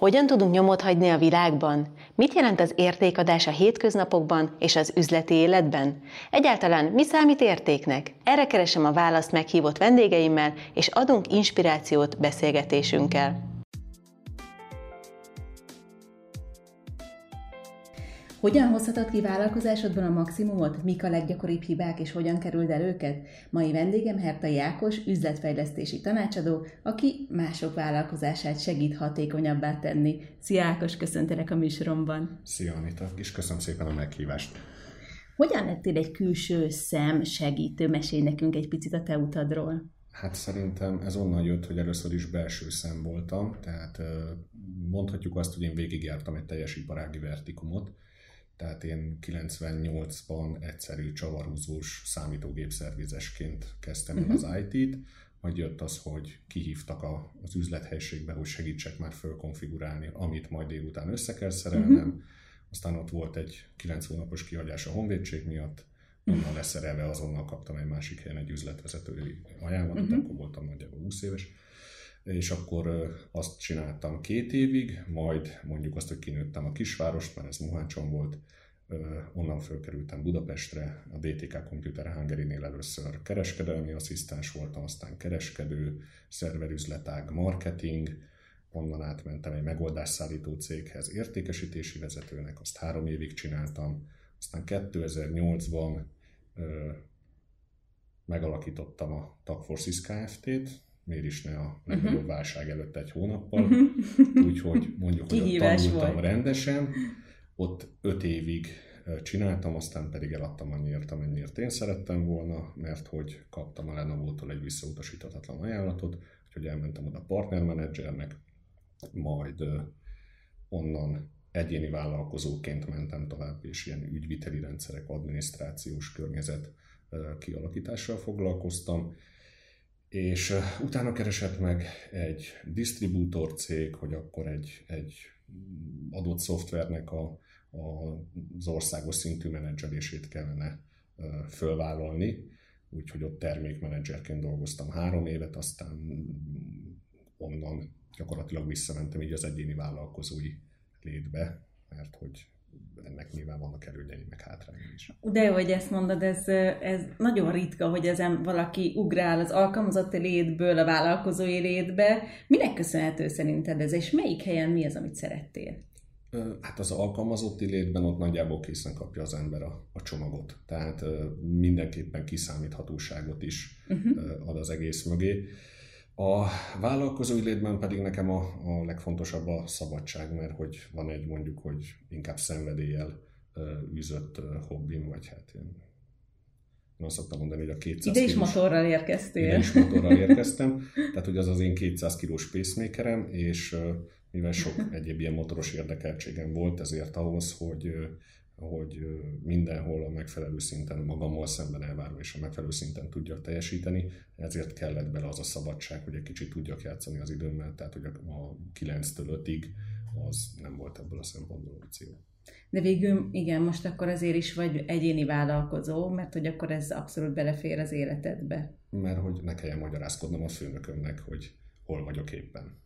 Hogyan tudunk nyomot hagyni a világban? Mit jelent az értékadás a hétköznapokban és az üzleti életben? Egyáltalán mi számít értéknek? Erre keresem a választ meghívott vendégeimmel, és adunk inspirációt beszélgetésünkkel. Hogyan hozhatod ki vállalkozásodban a maximumot? Mik a leggyakoribb hibák, és hogyan kerüld el őket? Mai vendégem Herta Jákos, üzletfejlesztési tanácsadó, aki mások vállalkozását segít hatékonyabbá tenni. Szia Ákos, köszöntelek a műsoromban. Szia Anita, és köszönöm szépen a meghívást. Hogyan lettél egy külső szem segítő? Mesélj nekünk egy picit a te utadról. Hát szerintem ez onnan jött, hogy először is belső szem voltam, tehát mondhatjuk azt, hogy én végigjártam egy teljes iparági vertikumot, tehát én 98-ban egyszerű csavarhúzós számítógépszervizesként kezdtem uh-huh. az IT-t, majd jött az, hogy kihívtak a, az üzlethelységbe, hogy segítsek már fölkonfigurálni, amit majd délután össze kell szerelnem. Uh-huh. Aztán ott volt egy 9 hónapos kihagyás a honvédség miatt, onnan leszerelve azonnal kaptam egy másik helyen egy üzletvezetői ajánlatot, uh-huh. akkor voltam nagyjából 20 éves és akkor azt csináltam két évig, majd mondjuk azt, hogy kinőttem a kisvárost, mert ez Muhácson volt, onnan fölkerültem Budapestre, a DTK Computer Hungary-nél először kereskedelmi asszisztens voltam, aztán kereskedő, szerverüzletág, marketing, onnan átmentem egy megoldásszállító céghez értékesítési vezetőnek, azt három évig csináltam, aztán 2008-ban ö, megalakítottam a Tagforsis Kft-t, miért is ne a legnagyobb uh-huh. válság előtt egy hónappal, uh-huh. úgyhogy mondjuk, hogy ott tanultam volt. rendesen, ott öt évig csináltam, aztán pedig eladtam annyiért, amennyiért én szerettem volna, mert hogy kaptam a Lenovo-tól egy visszautasíthatatlan ajánlatot, úgyhogy elmentem oda partnermenedzsernek, majd onnan egyéni vállalkozóként mentem tovább, és ilyen ügyviteli rendszerek, adminisztrációs környezet kialakítással foglalkoztam, és utána keresett meg egy disztribútor cég, hogy akkor egy, egy adott szoftvernek a, a, az országos szintű menedzselését kellene fölvállalni, úgyhogy ott termékmenedzserként dolgoztam három évet, aztán onnan gyakorlatilag visszamentem így az egyéni vállalkozói létbe, mert hogy ennek nyilván vannak előnyei, meg hátrányai is. De hogy ezt mondod, ez, ez nagyon ritka, hogy ezen valaki ugrál az alkalmazotti létből a vállalkozói létbe. Minek köszönhető szerinted ez, és melyik helyen mi az, amit szerettél? Hát az alkalmazotti létben ott nagyjából készen kapja az ember a, a csomagot. Tehát mindenképpen kiszámíthatóságot is uh-huh. ad az egész mögé. A vállalkozói létben pedig nekem a, a legfontosabb a szabadság, mert hogy van egy mondjuk, hogy inkább szenvedéllyel űzött hobbim, vagy hát én, én azt szoktam mondani, hogy a 200 Ide is kilós, motorral érkeztél. Ide is motorral érkeztem, tehát hogy az az én 200 kilós pacemakerem, és mivel sok egyéb ilyen motoros érdekeltségem volt, ezért ahhoz, hogy hogy mindenhol a megfelelő szinten magammal szemben elvárva és a megfelelő szinten tudjak teljesíteni, ezért kellett bele az a szabadság, hogy egy kicsit tudjak játszani az időmmel, tehát hogy a 9-től 5-ig az nem volt ebből a szempontból opció. De végül igen, most akkor azért is vagy egyéni vállalkozó, mert hogy akkor ez abszolút belefér az életedbe. Mert hogy ne kelljen magyarázkodnom a főnökömnek, hogy hol vagyok éppen.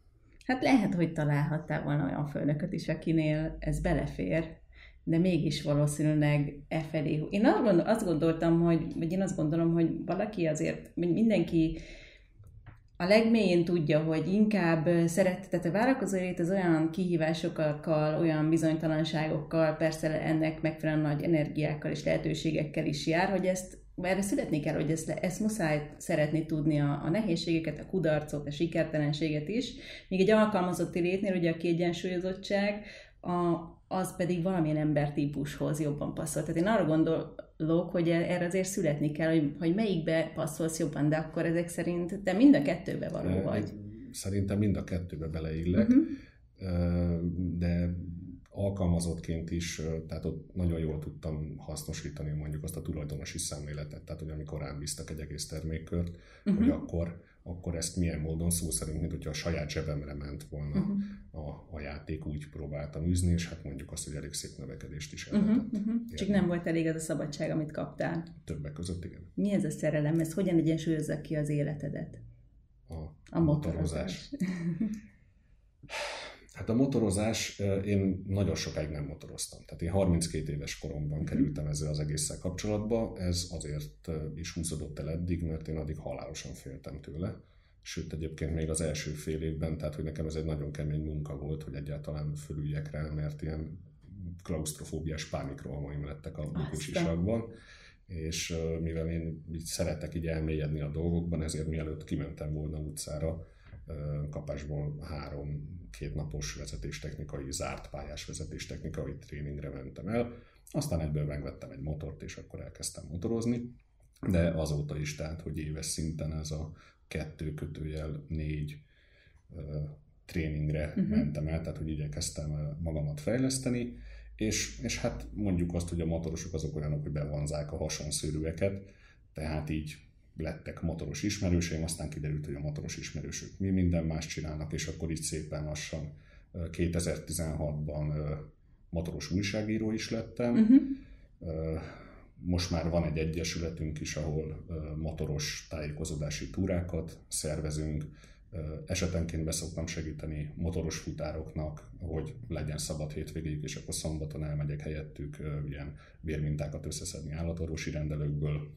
Hát lehet, hogy találhattál volna olyan főnököt is, akinél ez belefér, de mégis valószínűleg e felé. Én azt, gondol, azt gondoltam, hogy, vagy én azt gondolom, hogy valaki azért, mindenki a legmélyén tudja, hogy inkább szeret, tehát a vállalkozó az olyan kihívásokkal, olyan bizonytalanságokkal, persze ennek megfelelően nagy energiákkal és lehetőségekkel is jár, hogy ezt erre születni kell, hogy ezt, ezt muszáj szeretni tudni a, a nehézségeket, a kudarcot, a sikertelenséget is. Míg egy alkalmazotti létnél ugye a kiegyensúlyozottság, a, az pedig valamilyen embertípushoz jobban passzol. Tehát én arra gondolok, hogy erre azért születni kell, hogy, hogy melyikbe passzolsz jobban, de akkor ezek szerint te mind a kettőbe való vagy. Szerintem mind a kettőbe beleillek, uh-huh. de alkalmazottként is, tehát ott nagyon jól tudtam hasznosítani mondjuk azt a tulajdonosi szemléletet, tehát hogy amikor rám bíztak egy egész termékkört, uh-huh. hogy akkor akkor ezt milyen módon szó szerint, mint hogyha a saját zsebemre ment volna uh-huh. a, a játék, úgy próbáltam űzni, és hát mondjuk azt, hogy elég szép növekedést is el uh-huh, uh-huh. Csak nem volt elég az a szabadság, amit kaptál. Többek között, igen. Mi ez a szerelem? Ez hogyan egyensúlyozza ki az életedet? A, a, a motorozás. Hát a motorozás, én nagyon sokáig nem motoroztam. Tehát én 32 éves koromban mhm. kerültem ezzel az egésszel kapcsolatba. Ez azért is húzódott el eddig, mert én addig halálosan féltem tőle. Sőt, egyébként még az első fél évben, tehát hogy nekem ez egy nagyon kemény munka volt, hogy egyáltalán fölüljek rá, mert ilyen klaustrofóbiás pánikrohamaim lettek a bukusisakban. És mivel én így szeretek így elmélyedni a dolgokban, ezért mielőtt kimentem volna utcára, kapásból három kétnapos vezetéstechnikai, zárt pályás vezetéstechnikai tréningre mentem el, aztán egyből megvettem egy motort, és akkor elkezdtem motorozni, de azóta is, tehát, hogy éves szinten ez a kettő kötőjel négy tréningre uh-huh. mentem el, tehát hogy igyekeztem magamat fejleszteni, és, és hát mondjuk azt, hogy a motorosok azok olyanok, hogy bevonzák a hasonszőrűeket, tehát így lettek motoros ismerőseim, aztán kiderült, hogy a motoros ismerősök mi minden más csinálnak, és akkor így szépen lassan 2016-ban motoros újságíró is lettem. Uh-huh. Most már van egy egyesületünk is, ahol motoros tájékozódási túrákat szervezünk, esetenként beszoktam segíteni motoros futároknak, hogy legyen szabad hétvégéig, és akkor szombaton elmegyek helyettük ilyen vérmintákat összeszedni állatorvosi rendelőkből,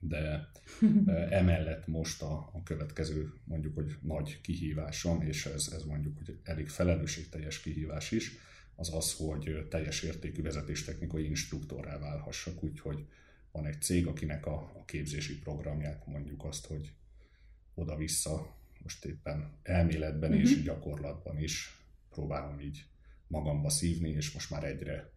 de emellett most a, a következő mondjuk, hogy nagy kihívásom, és ez, ez mondjuk, hogy elég felelősségteljes kihívás is, az az, hogy teljes értékű vezetéstechnikai instruktorrá válhassak, úgyhogy van egy cég, akinek a, a képzési programját mondjuk azt, hogy oda-vissza, most éppen elméletben uh-huh. és gyakorlatban is próbálom így magamba szívni, és most már egyre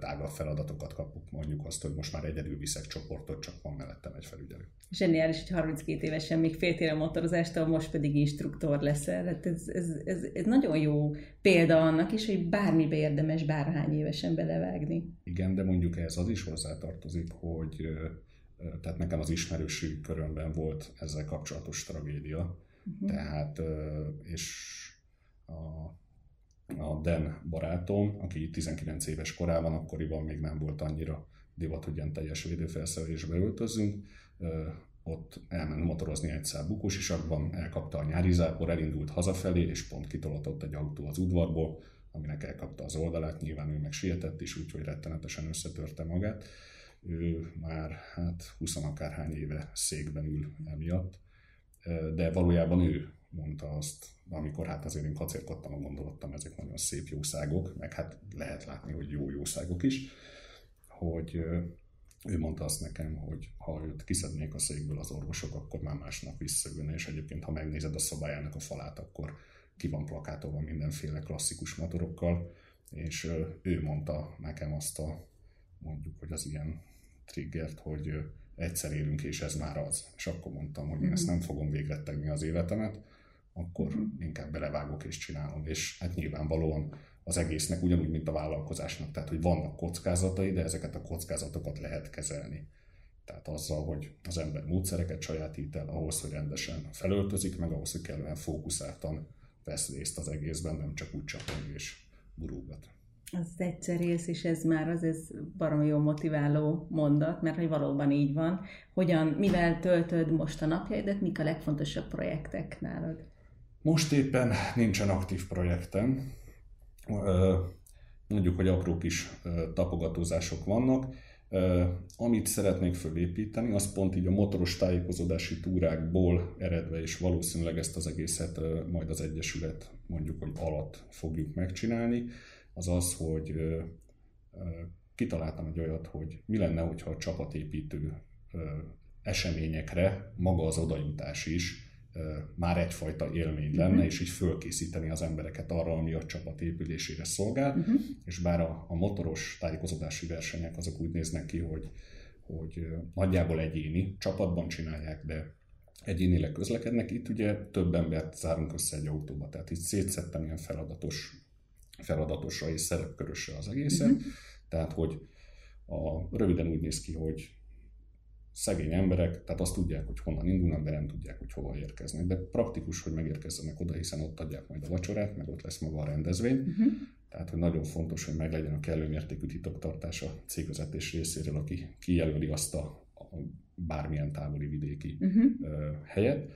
tágabb feladatokat kapok, mondjuk azt, hogy most már egyedül viszek csoportot, csak van mellettem egy felügyelő. Zseniális, hogy 32 évesen még féltél a motorozástól, most pedig instruktor leszel. Hát ez, ez, ez, ez, nagyon jó példa annak is, hogy bármibe érdemes bárhány évesen belevágni. Igen, de mondjuk ez az is hozzátartozik, hogy tehát nekem az ismerőség körömben volt ezzel kapcsolatos tragédia. Uh-huh. Tehát, és a a Den barátom, aki 19 éves korában, akkoriban még nem volt annyira divat, hogy ilyen teljes védőfelszerelésbe öltözünk. Ott elment motorozni egyszer Bukusisakban, elkapta a nyári zápor, elindult hazafelé, és pont kitolatott egy autó az udvarból, aminek elkapta az oldalát, nyilván ő meg sietett is, úgyhogy rettenetesen összetörte magát. Ő már hát 20 akárhány éve székben ül emiatt, de valójában ő mondta azt, amikor hát azért én kacérkodtam, gondoltam, ezek nagyon szép jószágok, meg hát lehet látni, hogy jó jószágok is, hogy ő mondta azt nekem, hogy ha őt kiszednék a székből az orvosok, akkor már másnap visszaülne, és egyébként ha megnézed a szobájának a falát, akkor ki van plakátolva mindenféle klasszikus motorokkal, és ő mondta nekem azt a, mondjuk, hogy az ilyen triggert, hogy egyszer élünk, és ez már az. És akkor mondtam, hogy én ezt mhm. nem fogom végrettegni az életemet, akkor inkább belevágok és csinálom. És hát nyilvánvalóan az egésznek ugyanúgy, mint a vállalkozásnak, tehát hogy vannak kockázatai, de ezeket a kockázatokat lehet kezelni. Tehát azzal, hogy az ember módszereket sajátít el, ahhoz, hogy rendesen felöltözik, meg ahhoz, hogy kellően fókuszáltan vesz részt az egészben, nem csak úgy csapni és burulgat. Az egyszer élsz, és ez már az ez baromi jó motiváló mondat, mert hogy valóban így van. Hogyan, mivel töltöd most a napjaidat, mik a legfontosabb projektek nálad? Most éppen nincsen aktív projektem, mondjuk, hogy apró kis tapogatózások vannak. Amit szeretnék fölépíteni, az pont így a motoros tájékozódási túrákból eredve, és valószínűleg ezt az egészet majd az Egyesület mondjuk, hogy alatt fogjuk megcsinálni, az az, hogy kitaláltam egy olyat, hogy mi lenne, hogyha a csapatépítő eseményekre maga az odajutás is már egyfajta élmény lenne, uh-huh. és így fölkészíteni az embereket arra, ami a csapat épülésére szolgál, uh-huh. és bár a, a motoros tájékozódási versenyek azok úgy néznek ki, hogy, hogy nagyjából egyéni, csapatban csinálják, de egyénileg közlekednek, itt ugye több embert zárunk össze egy autóba, tehát itt szétszettem ilyen feladatos, feladatosra és szerepkörösre az egészet, uh-huh. tehát hogy a, röviden úgy néz ki, hogy szegény emberek, tehát azt tudják, hogy honnan indulnak, de nem tudják, hogy hova érkeznek. De praktikus, hogy megérkezzenek oda, hiszen ott adják majd a vacsorát, meg ott lesz maga a rendezvény. Uh-huh. Tehát, hogy nagyon fontos, hogy meglegyen a kellő mértékű titoktartás a cégvezetés részéről, aki kijelöli azt a, a bármilyen távoli vidéki uh-huh. helyet.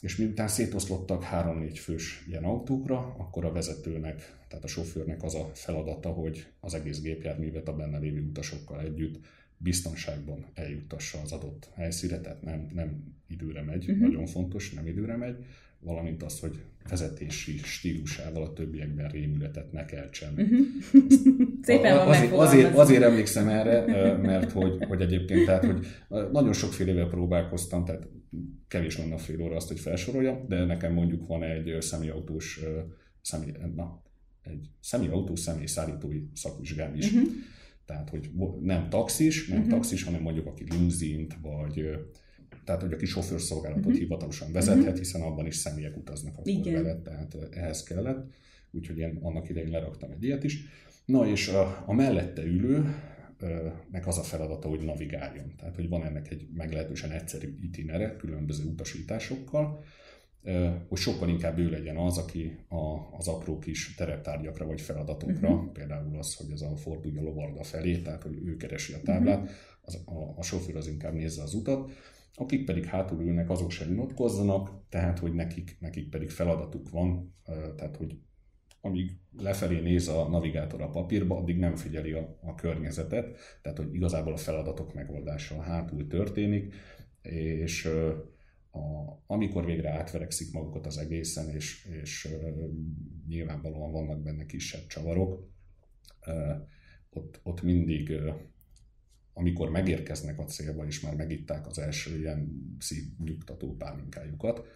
és miután szétoszlottak három-négy fős ilyen autókra, akkor a vezetőnek, tehát a sofőrnek az a feladata, hogy az egész gépjárművet a benne lévő utasokkal együtt biztonságban eljuttassa az adott helyszíre, tehát nem, nem időre megy, uh-huh. nagyon fontos, nem időre megy, valamint az, hogy vezetési stílusával a többiekben rémületet ne keltsen. Uh-huh. Szépen van azért, azért, azért emlékszem erre, mert hogy, hogy egyébként, tehát, hogy nagyon sokfélevel próbálkoztam, tehát kevés lenne a fél óra azt, hogy felsorolja, de nekem mondjuk van egy személyautós, személy, na, egy személyautó személyszállítói szakvizsgám is. Uh-huh. Tehát, hogy nem taxis, nem uh-huh. taxis, hanem mondjuk aki limuzint, vagy tehát, hogy aki sofőrszolgálatot uh-huh. hivatalosan vezethet, uh-huh. hiszen abban is személyek utaznak akkor Igen. tehát ehhez kellett. Úgyhogy én annak idején leraktam egy ilyet is. Na és a, a mellette ülő, meg az a feladata, hogy navigáljon. Tehát, hogy van ennek egy meglehetősen egyszerű itinere, különböző utasításokkal, hogy sokkal inkább ő legyen az, aki a, az apró kis tereptárgyakra vagy feladatokra, uh-huh. például az, hogy ez a fordulja lovarda felé, tehát hogy ő keresi a táblát, uh-huh. az, a, a sofőr az inkább nézze az utat, akik pedig hátul ülnek, azok sem unatkozzanak, tehát hogy nekik, nekik pedig feladatuk van, tehát hogy amíg lefelé néz a navigátor a papírba, addig nem figyeli a, a környezetet, tehát hogy igazából a feladatok megoldása hátul történik, és a, amikor végre átverekszik magukat az egészen, és, és nyilvánvalóan vannak benne kisebb csavarok, ott, ott mindig amikor megérkeznek a célba, és már megitták az első ilyen szívnyugtató pálinkájukat,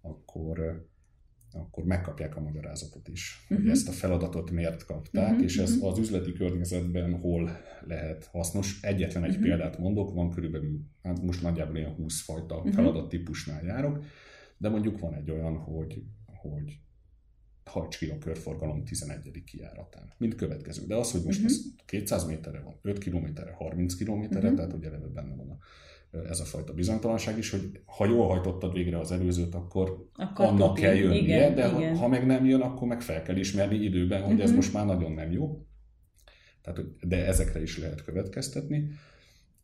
akkor, akkor megkapják a magyarázatot is, uh-huh. hogy mhm. ezt a feladatot miért kapták, uh-huh. és ez mhm. az üzleti környezetben hol lehet hasznos. Egyetlen egy uh-huh. példát mondok, van körülbelül, hát most nagyjából ilyen 20 fajta uh-huh. feladattípusnál járok, de mondjuk van egy olyan, hogy, hogy hajts ki a körforgalom 11. kijáratán. Mint következő. De az, hogy most uh-huh. ez 200 méterre van, 5 kilométerre, 30 kilométerre, uh-huh. tehát hogy eleve benne van a, ez a fajta bizonytalanság is, hogy ha jól hajtottad végre az előzőt, akkor, akkor annak kell jönnie, igen, de igen. Ha, ha meg nem jön, akkor meg fel kell ismerni időben, hogy uh-huh. ez most már nagyon nem jó. Tehát, de ezekre is lehet következtetni.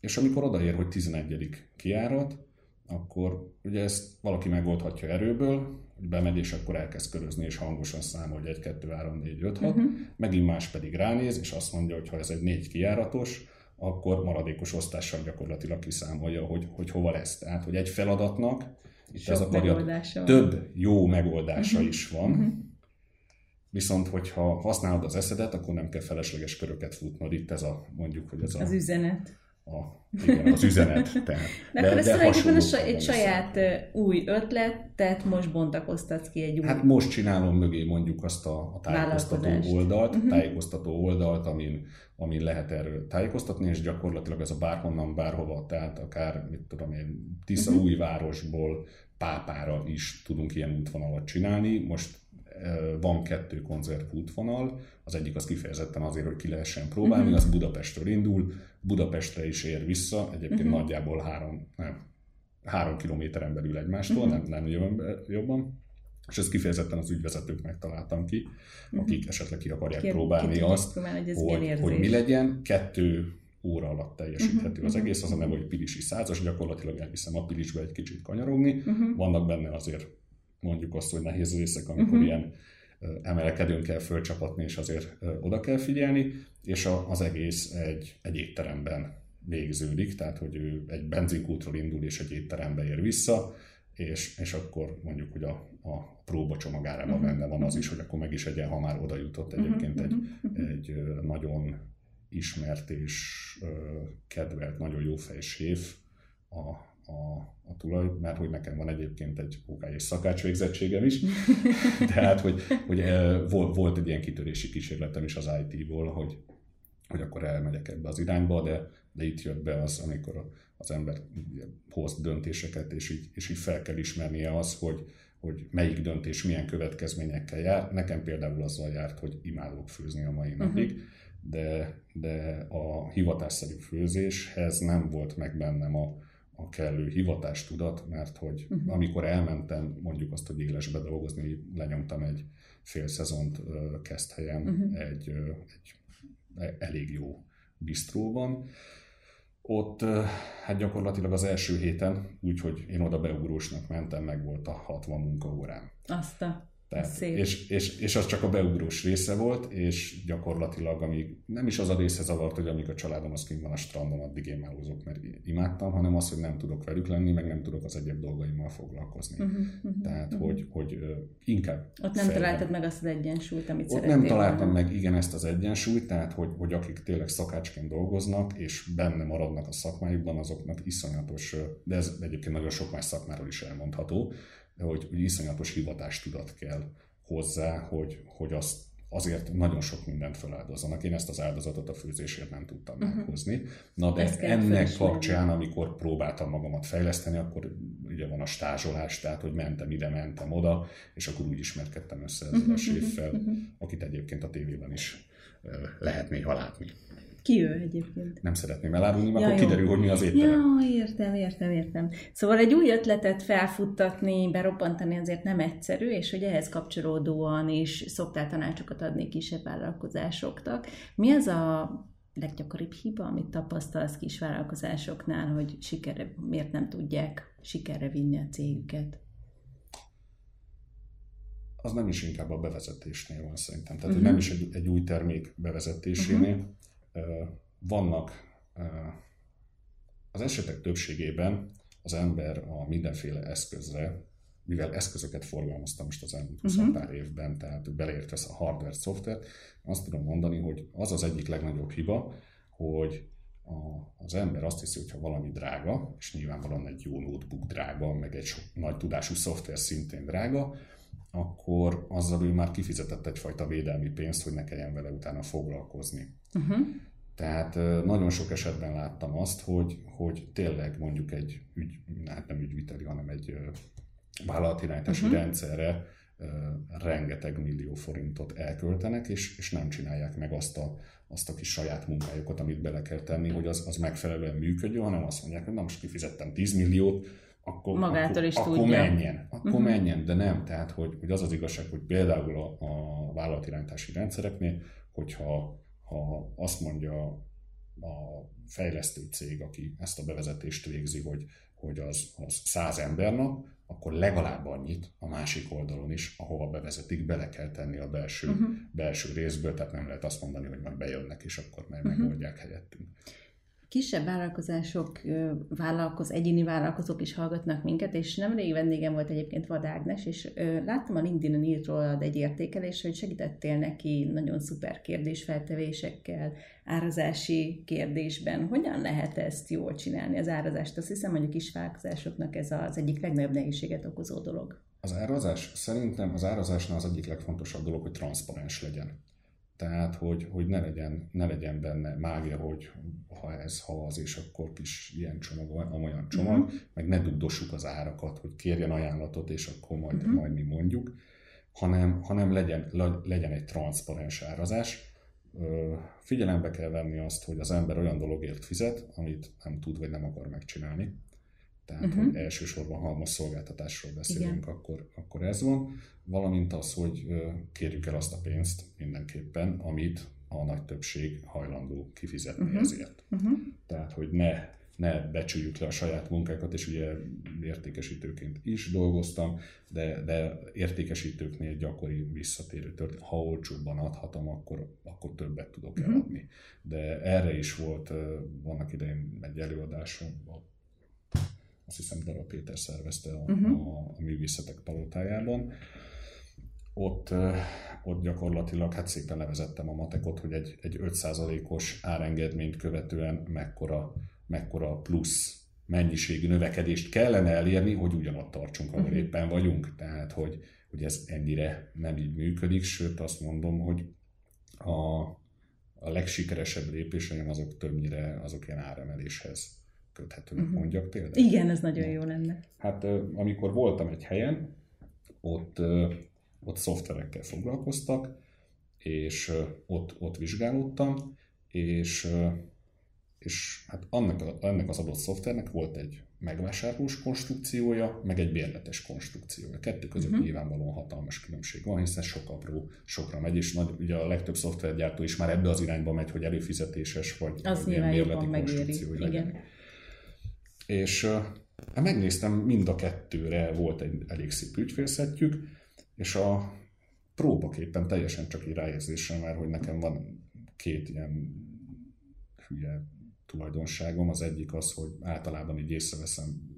És amikor odaér, hogy 11. kiárat, akkor ugye ezt valaki megoldhatja erőből, hogy bemegy, és akkor elkezd körözni, és hangosan számol, hogy 1, 2, 3, 4, 5, 6. Uh-huh. Megint más pedig ránéz, és azt mondja, hogy ha ez egy négy kiáratos, akkor maradékos osztással gyakorlatilag kiszámolja, hogy, hogy hova lesz. Tehát, hogy egy feladatnak itt Sok ez akarja, több jó megoldása uh-huh. is van, uh-huh. Viszont, hogyha használod az eszedet, akkor nem kell felesleges köröket futnod. Itt ez a, mondjuk, hogy ez a... Az üzenet a, igen, az üzenet. Tehát, de, de akkor ez tulajdonképpen egy saját új ötlet, tehát most bontakoztatsz ki egy új... Hát most csinálom mögé mondjuk azt a, a tájékoztató oldalt, uh-huh. tájékoztató oldalt, amin, amin lehet erről tájékoztatni, és gyakorlatilag ez a bárhonnan, bárhova, tehát akár, mit tudom én, Tisza uh-huh. újvárosból Pápára is tudunk ilyen útvonalat csinálni. Most van kettő konzert útvonal, az egyik az kifejezetten azért, hogy ki lehessen próbálni, uh-huh. az Budapestről indul, Budapestre is ér vissza, egyébként uh-huh. nagyjából három, nem, három kilométeren belül egymástól, uh-huh. nem, nem jobban, jobban. És ezt kifejezetten az ügyvezetőknek találtam ki, akik uh-huh. esetleg ki akarják ki, próbálni ki azt, próbálni, hogy, hogy, hogy mi legyen. Kettő óra alatt teljesíthető uh-huh. az egész, az a neve, hogy Pilisi százas, gyakorlatilag elviszem a Pilisbe egy kicsit kanyarogni. Uh-huh. Vannak benne azért mondjuk azt, hogy nehéz részek, amikor uh-huh. ilyen emelkedőn kell fölcsapatni, és azért oda kell figyelni, és az egész egy, egy étteremben végződik, tehát hogy ő egy benzinkútról indul, és egy étterembe ér vissza, és, és akkor mondjuk, hogy a, a próba csomagárában uh-huh. benne van az is, hogy akkor meg is egyen, ha már oda jutott egyébként egy, egy nagyon ismert és kedvelt, nagyon jó fejséf a a, a tulaj, mert hogy nekem van egyébként egy OK és szakács végzettségem is, tehát hogy, hogy eh, volt, volt egy ilyen kitörési kísérletem is az IT-ból, hogy, hogy akkor elmegyek ebbe az irányba, de, de itt jött be az, amikor az ember hoz döntéseket, és így, és így fel kell ismernie az, hogy, hogy melyik döntés milyen következményekkel jár. Nekem például azzal járt, hogy imádok főzni a mai mhm. napig, uh-huh. de, de a hivatásszerű főzéshez nem volt meg bennem a, a kellő hivatástudat, mert hogy uh-huh. amikor elmentem mondjuk azt, hogy élesbe dolgozni, lenyomtam egy fél szezont kezd helyen uh-huh. egy, egy elég jó bistróban, Ott hát gyakorlatilag az első héten, úgyhogy én oda beugrósnak mentem, meg volt a 60 munkaórám. Azt a... Tehát, Szép. És, és, és az csak a beugrós része volt, és gyakorlatilag amíg, nem is az a része zavart, hogy amíg a családom az kint van a strandon, addig én melózok, mert imádtam, hanem az, hogy nem tudok velük lenni, meg nem tudok az egyéb dolgaimmal foglalkozni. Uh-huh, uh-huh, Tehát, uh-huh. hogy, hogy inkább... Ott nem találtad meg azt az egyensúlyt, amit Ott nem találtam volna. meg igen ezt az egyensúlyt, tehát, hogy, hogy akik tényleg szakácsként dolgoznak, és benne maradnak a szakmájukban, azoknak iszonyatos, de ez egyébként nagyon sok más szakmáról is elmondható, hogy, hogy iszonyatos hivatástudat kell hozzá, hogy, hogy azt azért nagyon sok mindent feláldozanak. Én ezt az áldozatot a főzésért nem tudtam uh-huh. meghozni. Na de ennek kapcsán, amikor próbáltam magamat fejleszteni, akkor ugye van a stázsolás, tehát hogy mentem ide, mentem oda, és akkor úgy ismerkedtem össze ezzel uh-huh, a séffel, uh-huh. akit egyébként a tévében is lehet néha látni. Ki ő egyébként? Nem szeretném elárulni, mert ja, akkor jó. kiderül, hogy mi az étterem. Ja, értem, értem, értem. Szóval egy új ötletet felfuttatni, berobbantani azért nem egyszerű, és hogy ehhez kapcsolódóan is szoktál tanácsokat adni kisebb vállalkozásoknak. Mi az a leggyakoribb hiba, amit tapasztalsz kis vállalkozásoknál, hogy sikerre, miért nem tudják sikerre vinni a cégüket? Az nem is inkább a bevezetésnél van szerintem. Tehát, uh-huh. nem is egy, egy új termék bevezetésénél, uh-huh vannak az esetek többségében az ember a mindenféle eszközre, mivel eszközöket forgalmaztam most az elmúlt 20 uh-huh. pár évben, tehát beleértve a hardware, szoftvert, azt tudom mondani, hogy az az egyik legnagyobb hiba, hogy a, az ember azt hiszi, hogy ha valami drága, és nyilvánvalóan egy jó notebook drága, meg egy sok, nagy tudású szoftver szintén drága, akkor azzal ő már kifizetett egyfajta védelmi pénzt, hogy ne kelljen vele utána foglalkozni. Uh-huh. Tehát nagyon sok esetben láttam azt, hogy, hogy tényleg mondjuk egy ügy, hát nem ügyviteli, hanem egy vállalatirányítási uh-huh. rendszerre rengeteg millió forintot elköltenek, és, és nem csinálják meg azt a, azt a kis saját munkájukat, amit bele kell tenni, hogy az, az megfelelően működjön, hanem azt mondják, hogy na most kifizettem 10 milliót, akkor, Magától akkor, is akkor tudja. menjen, akkor uh-huh. menjen, de nem. Tehát, hogy, hogy az az igazság, hogy például a, a vállalatirányítási rendszereknél, hogyha ha azt mondja a fejlesztő cég, aki ezt a bevezetést végzi, hogy, hogy az, az száz embernap, akkor legalább annyit a másik oldalon is, ahova bevezetik, bele kell tenni a belső, uh-huh. belső részből, tehát nem lehet azt mondani, hogy majd bejönnek, és akkor majd uh-huh. megoldják helyettünk kisebb vállalkozások, vállalkoz, egyéni vállalkozók is hallgatnak minket, és nemrég vendégem volt egyébként Vad Ágnes, és láttam a LinkedIn-en írt rólad egy értékelés, hogy segítettél neki nagyon szuper kérdésfeltevésekkel, árazási kérdésben. Hogyan lehet ezt jól csinálni, az árazást? Azt hiszem, hogy a kis vállalkozásoknak ez az egyik legnagyobb nehézséget okozó dolog. Az árazás? Szerintem az árazásnál az egyik legfontosabb dolog, hogy transzparens legyen. Tehát, hogy, hogy ne, legyen, ne legyen benne mágia, hogy ha ez, ha az, és akkor kis ilyen csomag, olyan csomag, uh-huh. meg ne dugdossuk az árakat, hogy kérjen ajánlatot, és akkor majd, uh-huh. majd mi mondjuk, hanem, hanem legyen, legyen egy transzparens árazás. Figyelembe kell venni azt, hogy az ember olyan dologért fizet, amit nem tud vagy nem akar megcsinálni. Tehát, uh-huh. hogy elsősorban halmos szolgáltatásról beszélünk, akkor, akkor ez van. Valamint az, hogy kérjük el azt a pénzt mindenképpen, amit a nagy többség hajlandó kifizetni uh-huh. ezért. Uh-huh. Tehát, hogy ne, ne becsüljük le a saját munkákat, és ugye értékesítőként is dolgoztam, de, de értékesítőknél gyakori visszatérő történet. Ha olcsóbban adhatom, akkor, akkor többet tudok eladni. De erre is volt, vannak idején egy előadásom, azt hiszem Dara Péter szervezte a, uh-huh. a, a művészetek palotájában. Ott, ott gyakorlatilag hát szépen levezettem a matekot, hogy egy, egy 5%-os árengedményt követően mekkora, mekkora plusz mennyiségű növekedést kellene elérni, hogy ugyanott tartsunk, ahol uh-huh. éppen vagyunk. Tehát, hogy, hogy ez ennyire nem így működik, sőt azt mondom, hogy a, a legsikeresebb lépéseim azok többnyire azok ilyen áremeléshez köthetőnek uh-huh. mondjak például. Igen, ez nagyon jó lenne. Hát amikor voltam egy helyen, ott, ott szoftverekkel foglalkoztak, és ott, ott vizsgálódtam, és, és hát annak, ennek az adott szoftvernek volt egy megvásárlós konstrukciója, meg egy bérletes konstrukciója. Kettő között uh-huh. nyilvánvalóan hatalmas különbség van, hiszen sok apró sokra megy, és nagy, ugye a legtöbb szoftvergyártó is már ebbe az irányba megy, hogy előfizetéses, vagy, az vagy bérleti konstrukció megéri. Igen. És hát megnéztem, mind a kettőre volt egy elég szép ügyfélszettjük, és a próbaképpen teljesen csak egy ráérzésem már, hogy nekem van két ilyen hülye tulajdonságom. Az egyik az, hogy általában így észreveszem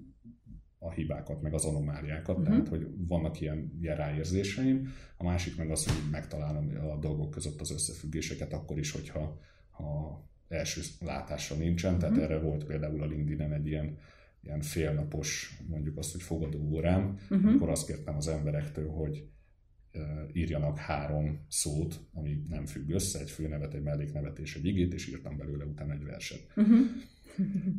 a hibákat, meg az anomáliákat, uh-huh. tehát hogy vannak ilyen, ilyen ráérzéseim. A másik meg az, hogy megtalálom a dolgok között az összefüggéseket, akkor is, hogyha ha első látásra nincsen. Tehát uh-huh. erre volt például a LinkedIn-en egy ilyen, ilyen félnapos, mondjuk azt, hogy fogadó órám, uh-huh. amikor azt kértem az emberektől, hogy írjanak három szót, ami nem függ össze, egy főnevet, egy melléknevet és egy igét, és írtam belőle utána egy verset. Uh-huh.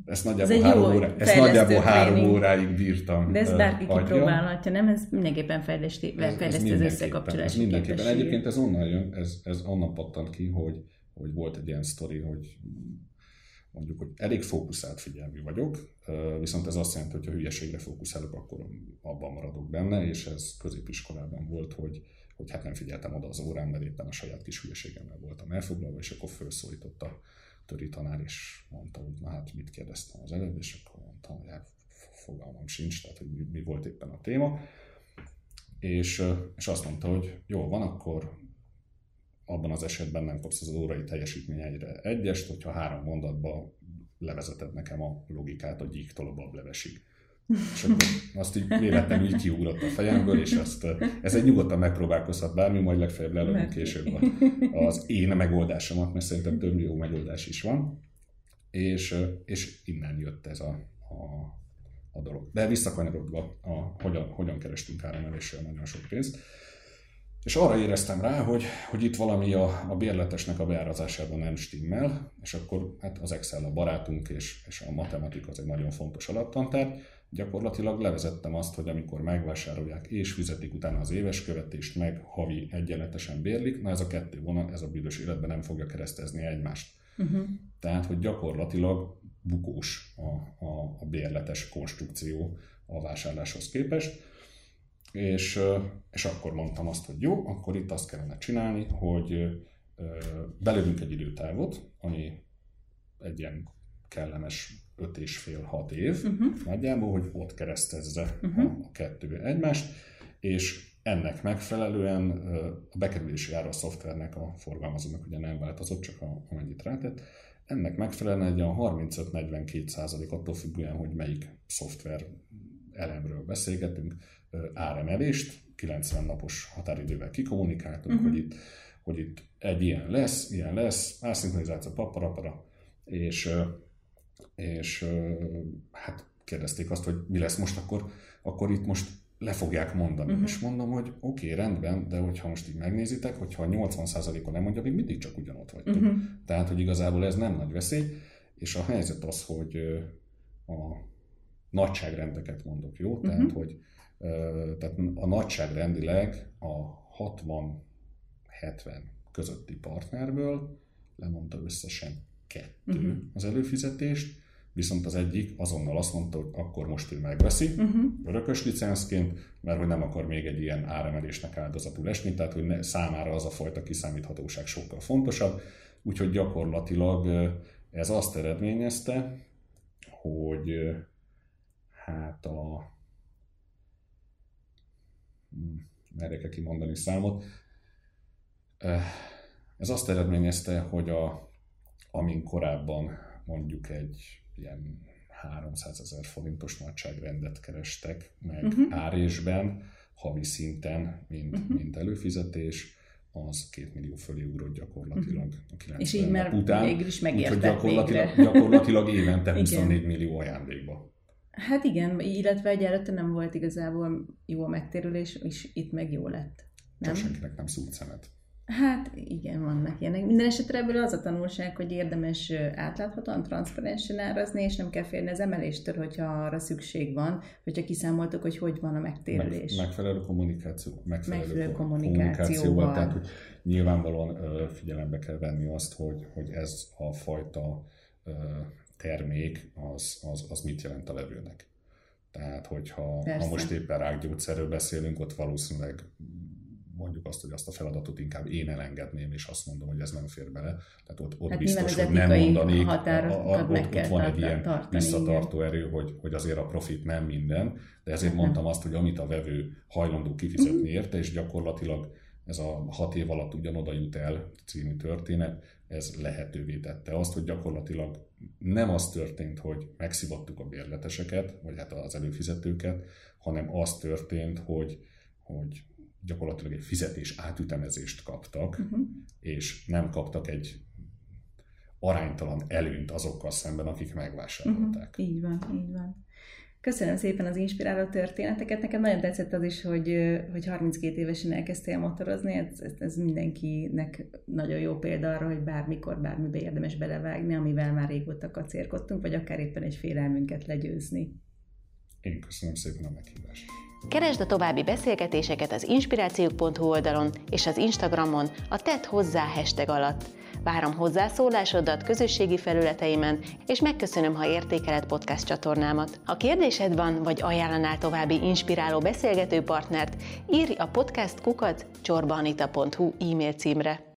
Ezt nagyjából, ez három, órá, ezt nagyjából három óráig bírtam. De ez bárki uh, kipróbálhatja, nem? Ez mindenképpen fejleszti, ez, fejleszti ez az összekapcsolási ez mindenképpen. Egyébként ez onnan jön, ez, ez onnan pattant ki, hogy, hogy volt egy ilyen sztori, hogy mondjuk, hogy elég fókuszált figyelmű vagyok, viszont ez azt jelenti, hogy ha hülyeségre fókuszálok, akkor abban maradok benne, és ez középiskolában volt, hogy, hogy hát nem figyeltem oda az órán, mert éppen a saját kis hülyeségemmel voltam elfoglalva, és akkor felszólított a töri tanár, és mondta, hogy na hát mit kérdeztem az előbb, és akkor mondtam, hogy hát fogalmam sincs, tehát hogy mi, mi volt éppen a téma. És, és azt mondta, hogy jó, van, akkor abban az esetben nem kapsz az órai teljesítmény egyre egyest, hogyha három mondatba levezeted nekem a logikát a gyíktól a bablevesig. És akkor azt így véletlenül így kiugrott a fejemből, és azt, ez egy nyugodtan megpróbálkozhat bármi, majd legfeljebb lelövünk később az én megoldásomat, mert szerintem több jó megoldás is van. És, és innen jött ez a, a, a dolog. De visszakanyarodva, a, hogyan, hogyan kerestünk áremeléssel nagyon sok pénzt. És arra éreztem rá, hogy, hogy itt valami a, a bérletesnek a beárazásában nem stimmel, és akkor hát az Excel a barátunk, és, és a matematika az egy nagyon fontos alaptantár. Gyakorlatilag levezettem azt, hogy amikor megvásárolják és fizetik utána az éves követést, meg havi egyenletesen bérlik, na ez a kettő vonat, ez a büdös életben nem fogja keresztezni egymást. Uh-huh. Tehát, hogy gyakorlatilag bukós a, a, a bérletes konstrukció a vásárláshoz képest és, és akkor mondtam azt, hogy jó, akkor itt azt kellene csinálni, hogy belövünk egy időtávot, ami egy ilyen kellemes 5 és fél 6 év uh-huh. nagyjából, hogy ott keresztezze uh-huh. a, kettő egymást, és ennek megfelelően a bekerülési ára a szoftvernek, a forgalmazónak ugye nem változott, csak a, amennyit rátett, ennek megfelelően egy a 35-42 százalék attól függően, hogy melyik szoftver elemről beszélgetünk, áremelést, 90 napos határidővel kikommunikáltunk, uh-huh. hogy, itt, hogy itt egy ilyen lesz, ilyen lesz, ászinkronizáció, paparapara, és, és hát kérdezték azt, hogy mi lesz most, akkor, akkor itt most le fogják mondani. Uh-huh. És mondom, hogy oké, okay, rendben, de hogyha most így megnézitek, hogyha a 80%-on nem mondja, még mindig csak ugyanott vagytok. Uh-huh. Tehát, hogy igazából ez nem nagy veszély, és a helyzet az, hogy a nagyságrendeket mondok, jó? Tehát, uh-huh. hogy tehát a nagyságrendileg a 60-70 közötti partnerből lemondta összesen kettő uh-huh. az előfizetést, viszont az egyik azonnal azt mondta, hogy akkor most ő megveszi uh-huh. örökös licenszként, mert hogy nem akar még egy ilyen áremelésnek áldozatul esni, tehát hogy ne, számára az a fajta kiszámíthatóság sokkal fontosabb, úgyhogy gyakorlatilag ez azt eredményezte, hogy hát a merre kell kimondani számot. Ez azt eredményezte, hogy a, amin korábban mondjuk egy ilyen 300 ezer forintos nagyságrendet kerestek meg uh-huh. árésben, havi szinten, mint, uh-huh. mint előfizetés, az két millió fölé ugrott gyakorlatilag uh-huh. a 90 És így már után. végül is megérte gyakorlatilag, gyakorlatilag évente 24 millió ajándékba. Hát igen, illetve egy előtte nem volt igazából jó a megtérülés, és itt meg jó lett. Nem? Csak senkinek nem szúrt szemet. Hát igen, vannak ilyenek. Minden esetre ebből az a tanulság, hogy érdemes átláthatóan, transzparensen árazni, és nem kell félni az emeléstől, hogyha arra szükség van, hogyha kiszámoltok, hogy hogy van a megtérülés. Meg, megfelelő kommunikáció, megfelelő, megfelelő kommunikációval. kommunikációval. Tehát, hogy nyilvánvalóan figyelembe kell venni azt, hogy, hogy ez a fajta termék az, az, az mit jelent a levőnek. Tehát, hogyha ha most éppen rákgyógyszerről beszélünk, ott valószínűleg mondjuk azt, hogy azt a feladatot inkább én elengedném, és azt mondom, hogy ez nem fér bele. Tehát ott, ott hát biztos, hogy nem mondanék, a, a, a, ott, ott van egy ilyen tartani, visszatartó igen. erő, hogy, hogy azért a profit nem minden, de ezért uh-huh. mondtam azt, hogy amit a vevő hajlandó kifizetni uh-huh. érte, és gyakorlatilag ez a hat év alatt ugyanoda jut el című történet, ez lehetővé tette azt, hogy gyakorlatilag nem az történt, hogy megszivattuk a bérleteseket, vagy hát az előfizetőket, hanem az történt, hogy, hogy gyakorlatilag egy fizetés átütemezést kaptak, uh-huh. és nem kaptak egy aránytalan előnyt azokkal szemben, akik megvásárolták. Uh-huh. Így van, így van. Köszönöm szépen az inspiráló történeteket. Nekem nagyon tetszett az is, hogy, hogy 32 évesen elkezdtél motorozni. Ez, ez, ez mindenkinek nagyon jó példa arra, hogy bármikor, bármibe érdemes belevágni, amivel már régóta kacérkodtunk, vagy akár éppen egy félelmünket legyőzni. Én köszönöm szépen a meghívást. Keresd a további beszélgetéseket az inspirációk.hu oldalon és az Instagramon a Tett hozzá hashtag alatt. Várom hozzászólásodat közösségi felületeimen, és megköszönöm, ha értékeled podcast csatornámat. Ha kérdésed van, vagy ajánlanál további inspiráló beszélgető partnert, írj a podcast kukat csorbanita.hu e-mail címre.